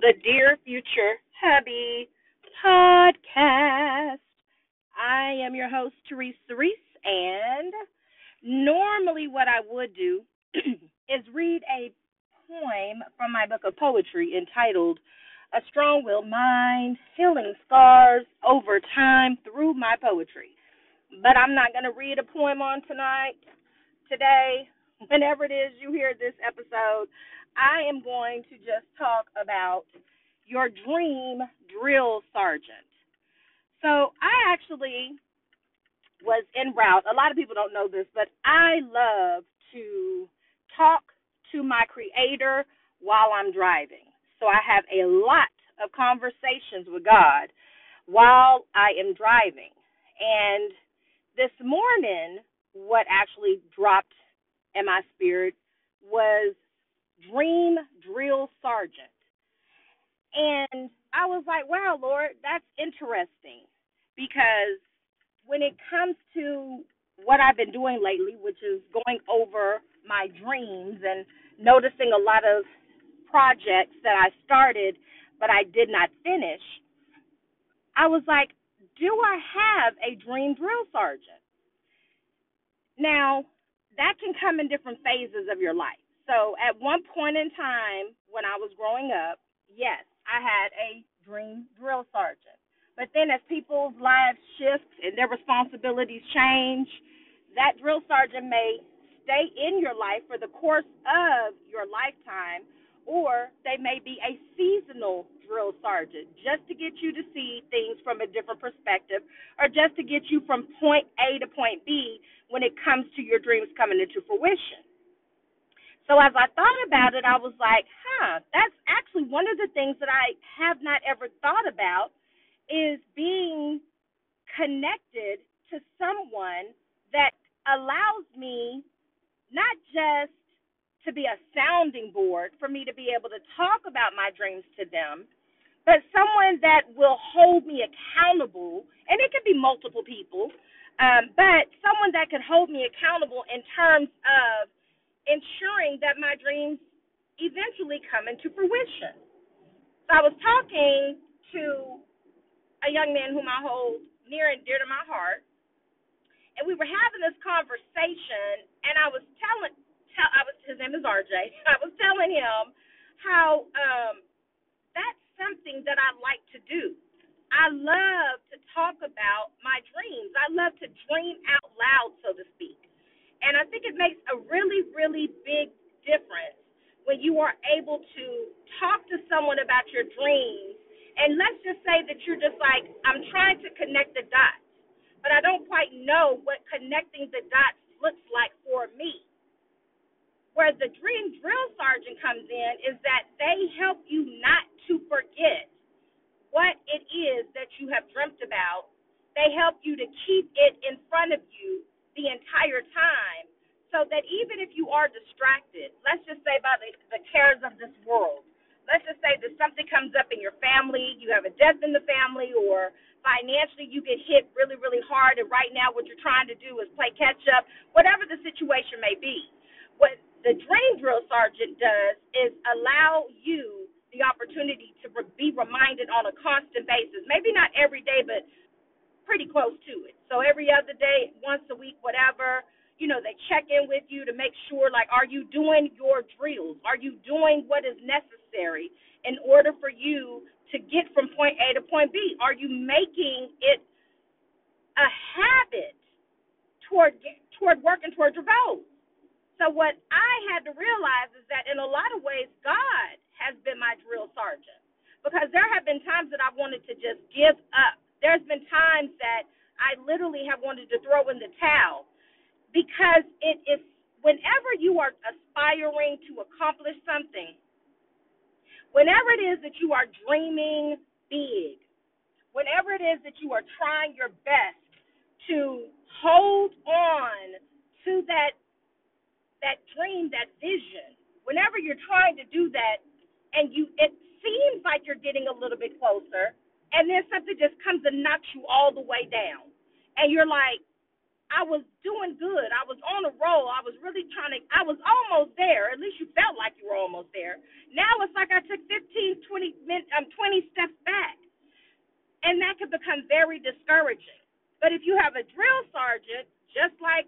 the Dear Future Hubby podcast. I am your host, Therese Reese, and normally what I would do is read a poem from my book of poetry entitled A Strong Willed Mind Healing Scars Over Time Through My Poetry. But I'm not going to read a poem on tonight, today, whenever it is you hear this episode. I am going to just talk about your dream drill sergeant. So I actually was en route. A lot of people don't know this, but I love to talk to my creator while I'm driving. So I have a lot of conversations with God while I am driving. And this morning, what actually dropped in my spirit was Dream Drill Sergeant. And I was like, wow, Lord, that's interesting because when it comes to what I've been doing lately, which is going over my dreams and noticing a lot of projects that I started but I did not finish, I was like, do I have a dream drill sergeant? Now, that can come in different phases of your life. So at one point in time when I was growing up, yes, I had a dream drill sergeant. But then as people's lives shift and their responsibilities change, that drill sergeant may stay in your life for the course of your lifetime, or they may be a seasonal drill sergeant just to get you to see things from a different perspective, or just to get you from point A to point B when it comes to your dreams coming into fruition. So as I thought about it, I was like, huh, that's actually one of the things that I have not ever thought about is being connected to someone that allows me not just to be a sounding board for me to be able to talk about my dreams to them, but someone that will hold me accountable, and it could be multiple people, um, but someone that could hold me accountable in terms of ensuring that my dreams eventually come into fruition. So I was talking to a young man whom I hold near and dear to my heart, and we were having this conversation, and I was telling, tell, I was his name is RJ. I was telling him how um, that's something that I like to do. I love to talk about my dreams. I love to dream out loud, so to speak. And I think it makes a really, really big difference when you are able to talk to someone about your dreams. And let's just say that you're just like, I'm trying to connect the dots, but I don't quite know what connecting the dots looks like for me. Where the dream drill sergeant comes in is that they help you not to forget what it is that you have dreamt about. They help you to keep it in front of you the entire time so that even if you are distracted, let's just say by the, the cares of this world, let's just say that something comes up in your family, you have a death in the family, or financially you get hit really, really hard, and right now what you're trying to do is play catch up, whatever the situation may be. What the dream drill sergeant does is allow you the opportunity to be reminded on a constant basis, maybe not every day, but pretty close to. So every other day, once a week, whatever, you know, they check in with you to make sure, like, are you doing your drills? Are you doing what is necessary in order for you to get from point A to point B? Are you making it a habit toward toward working toward your goals? So what I had to realize is that in a lot of ways, God has been my drill sergeant because there have been times that I wanted to just give up there's been times that Literally have wanted to throw in the towel because it is whenever you are aspiring to accomplish something, whenever it is that you are dreaming big, whenever it is that you are trying your best to hold on to that that dream, that vision, whenever you're trying to do that and you it seems like you're getting a little bit closer, and then something just comes and knocks you all the way down and you're like, I was doing good. I was on a roll. I was really trying to, I was almost there. At least you felt like you were almost there. Now it's like I took 15, 20, minutes, um, 20 steps back. And that could become very discouraging. But if you have a drill sergeant, just like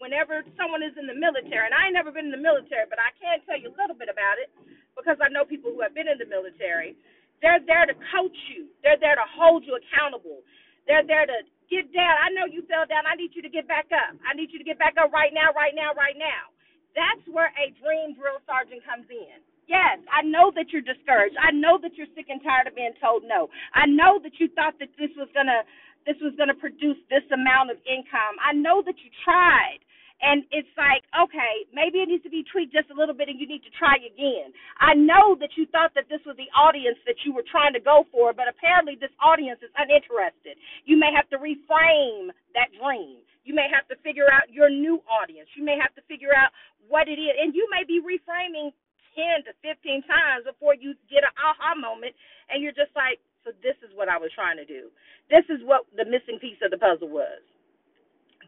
whenever someone is in the military, and I ain't never been in the military, but I can tell you a little bit about it because I know people who have been in the military. They're there to coach you, they're there to hold you accountable, they're there to get down. I know you fell down. I need you to get back up. I need you to get back up right now, right now, right now. That's where a dream drill sergeant comes in. Yes, I know that you're discouraged. I know that you're sick and tired of being told no. I know that you thought that this was gonna this was gonna produce this amount of income. I know that you tried. And it's like, okay, maybe it needs to be tweaked just a little bit and you need to try again. I know that you thought that this was the audience that you were trying to go for, but apparently this audience is uninterested. You may have to reframe that dream. You may have to figure out your new audience. You may have to figure out what it is. And you may be reframing 10 to 15 times before you get an aha moment and you're just like, so this is what I was trying to do. This is what the missing piece of the puzzle was.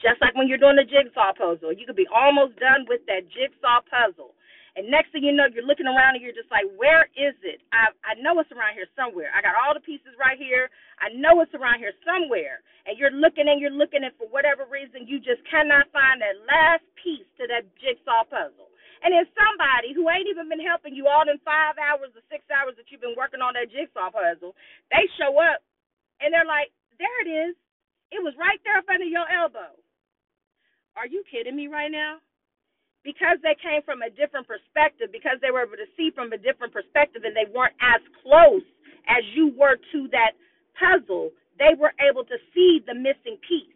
Just like when you're doing a jigsaw puzzle, you could be almost done with that jigsaw puzzle. And next thing you know, you're looking around and you're just like, where is it? I I know it's around here somewhere. I got all the pieces right here. I know it's around here somewhere. And you're looking and you're looking, and for whatever reason, you just cannot find that last piece to that jigsaw puzzle. And then somebody who ain't even been helping you all in five hours or six hours that you've been working on that jigsaw puzzle, they show up and they're like, there it is. It was right there up under your elbow. Are you kidding me right now? Because they came from a different perspective, because they were able to see from a different perspective and they weren't as close as you were to that puzzle, they were able to see the missing piece.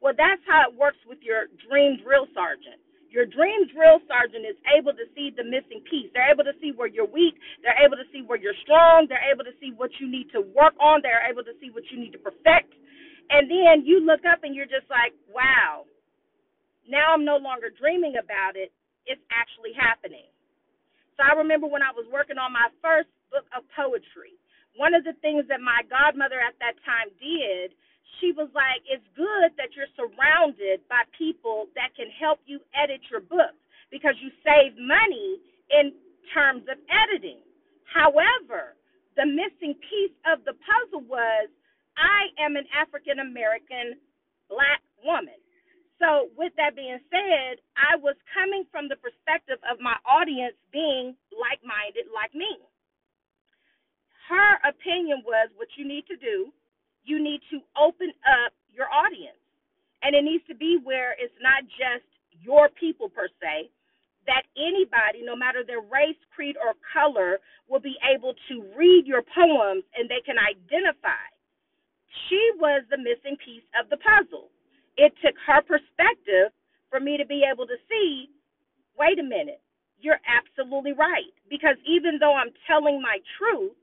Well, that's how it works with your dream drill sergeant. Your dream drill sergeant is able to see the missing piece. They're able to see where you're weak. They're able to see where you're strong. They're able to see what you need to work on. They're able to see what you need to perfect. And then you look up and you're just like, wow, now I'm no longer dreaming about it, it's actually happening. So I remember when I was working on my first book of poetry, one of the things that my godmother at that time did, she was like, It's good that you're surrounded by people that can help you edit your book because you save money in terms of editing. However, the missing piece of the puzzle was I am an African American. So, with that being said, I was coming from the perspective of my audience being like minded like me. Her opinion was what you need to do, you need to open up your audience. And it needs to be where it's not just your people per se, that anybody, no matter their race, creed, or color, will be able to read your poems and they can identify. She was the missing piece of the puzzle it took her perspective for me to be able to see wait a minute, you're absolutely right. Because even though I'm telling my truth,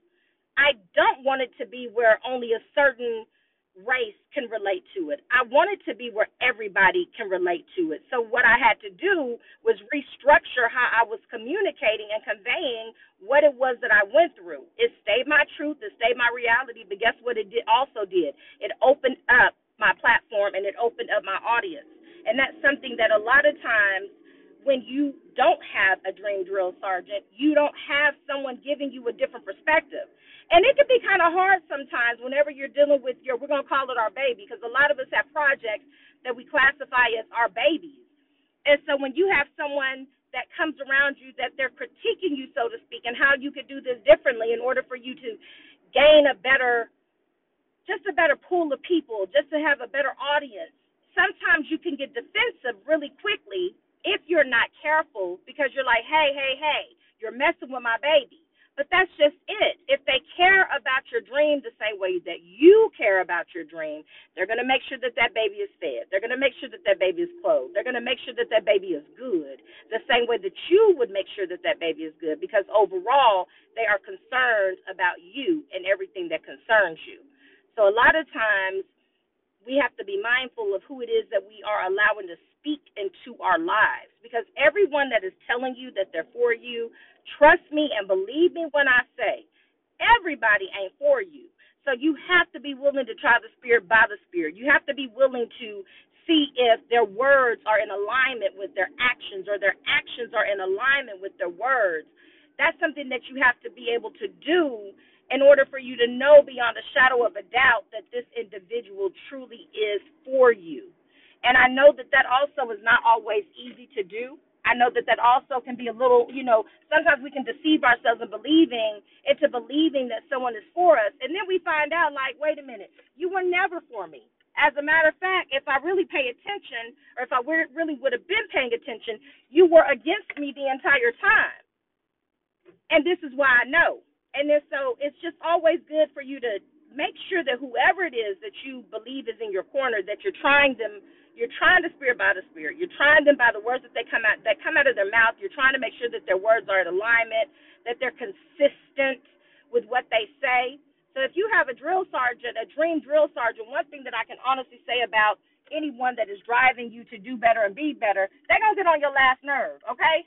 I don't want it to be where only a certain race can relate to it. I want it to be where everybody can relate to it. So what I had to do was restructure how I was communicating and conveying what it was that I went through. It stayed my truth, it stayed my reality, but guess what it did also did? It opened up my platform and it opened up my audience. And that's something that a lot of times when you don't have a dream drill sergeant, you don't have someone giving you a different perspective. And it can be kind of hard sometimes whenever you're dealing with your, we're going to call it our baby, because a lot of us have projects that we classify as our babies. And so when you have someone that comes around you that they're critiquing you, so to speak, and how you could do this differently in order for you to gain a better just a better pool of people, just to have a better audience. Sometimes you can get defensive really quickly if you're not careful because you're like, hey, hey, hey, you're messing with my baby. But that's just it. If they care about your dream the same way that you care about your dream, they're going to make sure that that baby is fed. They're going to make sure that that baby is clothed. They're going to make sure that that baby is good the same way that you would make sure that that baby is good because overall, they are concerned about you and everything that concerns you. So a lot of times we have to be mindful of who it is that we are allowing to speak into our lives because everyone that is telling you that they're for you, trust me and believe me when I say, everybody ain't for you. So you have to be willing to try the spirit by the spirit. You have to be willing to see if their words are in alignment with their actions or their actions are in alignment with their words. That's something that you have to be able to do in order for you to know beyond a shadow of a doubt that this individual truly is for you. And I know that that also is not always easy to do. I know that that also can be a little, you know, sometimes we can deceive ourselves in believing into believing that someone is for us. And then we find out, like, wait a minute, you were never for me. As a matter of fact, if I really pay attention, or if I really would have been paying attention, you were against me the entire time. And this is why I know. And then so it's just always good for you to make sure that whoever it is that you believe is in your corner, that you're trying them you're trying to spirit by the spirit. You're trying them by the words that they come out that come out of their mouth. You're trying to make sure that their words are in alignment, that they're consistent with what they say. So if you have a drill sergeant, a dream drill sergeant, one thing that I can honestly say about anyone that is driving you to do better and be better, they're gonna get on your last nerve, okay?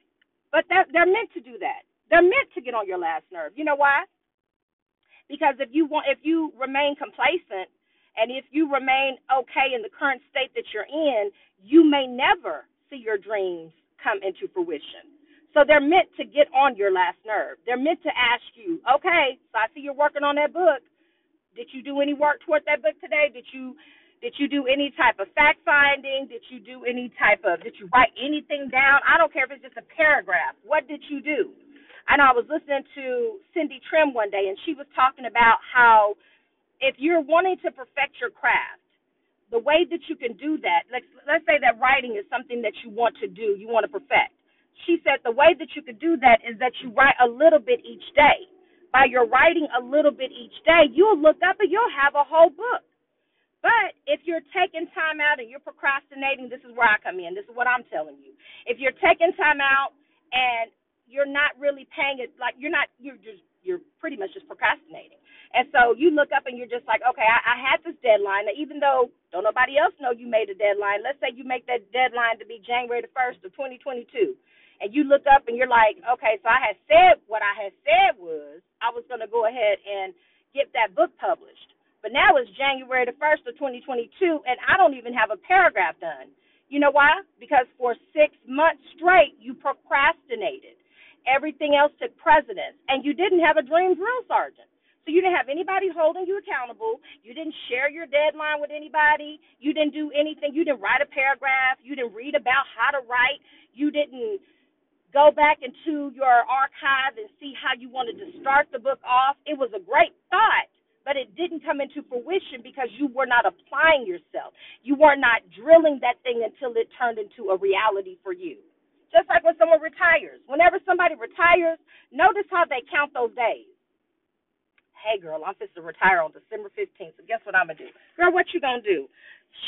But they're meant to do that. They're meant to get on your last nerve. You know why? Because if you want, if you remain complacent and if you remain okay in the current state that you're in, you may never see your dreams come into fruition. So they're meant to get on your last nerve. They're meant to ask you, okay, so I see you're working on that book. Did you do any work toward that book today? Did you did you do any type of fact finding? Did you do any type of did you write anything down? I don't care if it's just a paragraph. What did you do? Know I was listening to Cindy Trimm one day and she was talking about how if you're wanting to perfect your craft, the way that you can do that, let's let's say that writing is something that you want to do, you want to perfect. She said the way that you could do that is that you write a little bit each day. By your writing a little bit each day, you'll look up and you'll have a whole book. But if you're taking time out and you're procrastinating, this is where I come in. This is what I'm telling you. If you're taking time out and you're not really paying it like you're not you're just you're pretty much just procrastinating. And so you look up and you're just like, okay, I, I had this deadline. Now, even though don't nobody else know you made a deadline, let's say you make that deadline to be January the 1st of 2022. And you look up and you're like, okay, so I had said what I had said was I was going to go ahead and get that book published. But now it's January the 1st of 2022, and I don't even have a paragraph done. You know why? Because for six months straight, you procrastinated. Everything else took precedence, and you didn't have a dream drill sergeant. So you didn't have anybody holding you accountable. You didn't share your deadline with anybody. You didn't do anything. You didn't write a paragraph. You didn't read about how to write. You didn't go back into your archive and see how you wanted to start the book off. It was a great thought, but it didn't come into fruition because you were not applying yourself. You were not drilling that thing until it turned into a reality for you. Just like when someone retires. Whenever somebody retires, notice how they count those days hey girl, I'm supposed to retire on December 15th. So guess what I'm gonna do? Girl, what you gonna do?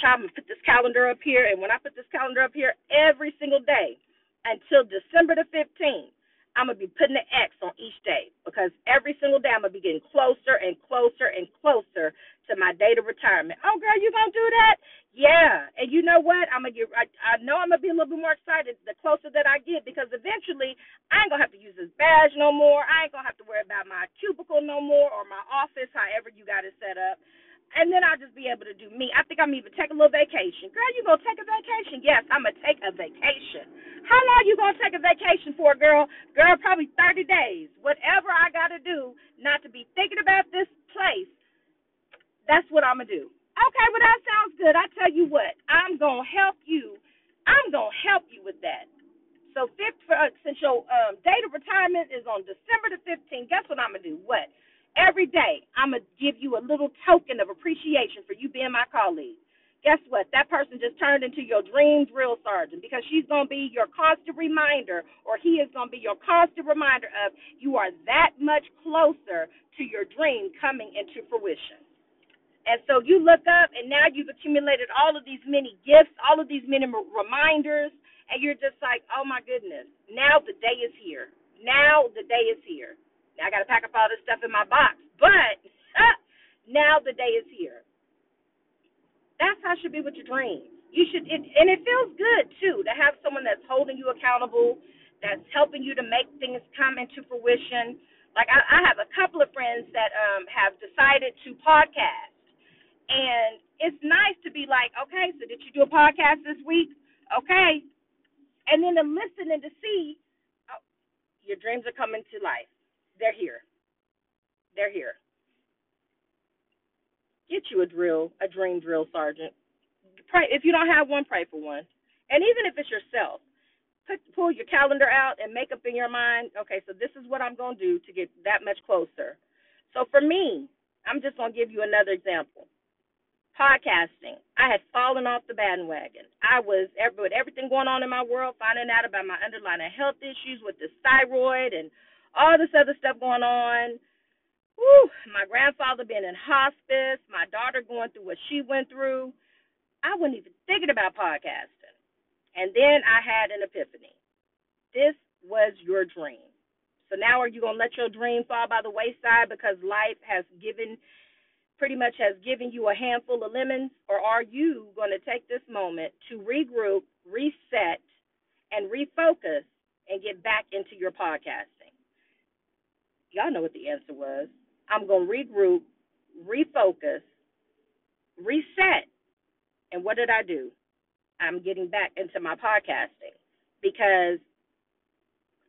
I'm gonna put this calendar up here, and when I put this calendar up here, every single day until December the 15th, I'm gonna be putting an X on each day because every single day I'm gonna be getting closer and closer and closer to my date of retirement. Oh, girl, you gonna do that? Yeah. And you know what? I'm gonna get. I, I know I'm gonna be a little bit more excited the closer that I get because eventually I ain't gonna have to use this badge no more. I ain't gonna have to worry about my cubicle no more or my office, however you got it set up. And then I'll just be able to do me. I think I'm even take a little vacation. Girl, you gonna take a vacation? Yes, I'm gonna take a vacation. How long you gonna take a vacation for, girl? Girl, probably 30 days. Whatever I gotta do not to be thinking about this place that's what I'm gonna do. Okay, well that sounds good. I tell you what, I'm gonna help you. I'm gonna help you with that. So fifth, uh, since your um, date of retirement is on December the 15th, guess what I'm gonna do? What? Every day, I'm gonna give you a little token of appreciation for you being my colleague. Guess what? That person just turned into your dream drill sergeant because she's gonna be your constant reminder, or he is gonna be your constant reminder of you are that much closer to your dream coming into fruition. And so you look up, and now you've accumulated all of these many gifts, all of these many reminders, and you're just like, oh my goodness, now the day is here. Now the day is here. I got to pack up all this stuff in my box, but now the day is here. That's how it should be with your dreams. You should, it, and it feels good too to have someone that's holding you accountable, that's helping you to make things come into fruition. Like I, I have a couple of friends that um, have decided to podcast and it's nice to be like, okay, so did you do a podcast this week? Okay. And then to listen and to see oh, your dreams are coming to life. They're here. They're here. Get you a drill, a dream drill sergeant. Pray if you don't have one, pray for one. And even if it's yourself, put pull your calendar out and make up in your mind, okay, so this is what I'm going to do to get that much closer. So for me, I'm just going to give you another example. Podcasting. I had fallen off the bandwagon. I was with everything going on in my world, finding out about my underlying health issues with the thyroid and all this other stuff going on. Whew, my grandfather being in hospice, my daughter going through what she went through. I wasn't even thinking about podcasting. And then I had an epiphany. This was your dream. So now are you going to let your dream fall by the wayside because life has given pretty much has given you a handful of lemons or are you going to take this moment to regroup, reset and refocus and get back into your podcasting? Y'all know what the answer was. I'm going to regroup, refocus, reset and what did I do? I'm getting back into my podcasting because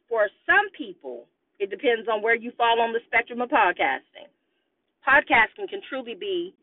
for some people, it depends on where you fall on the spectrum of podcasting. Podcasting can truly be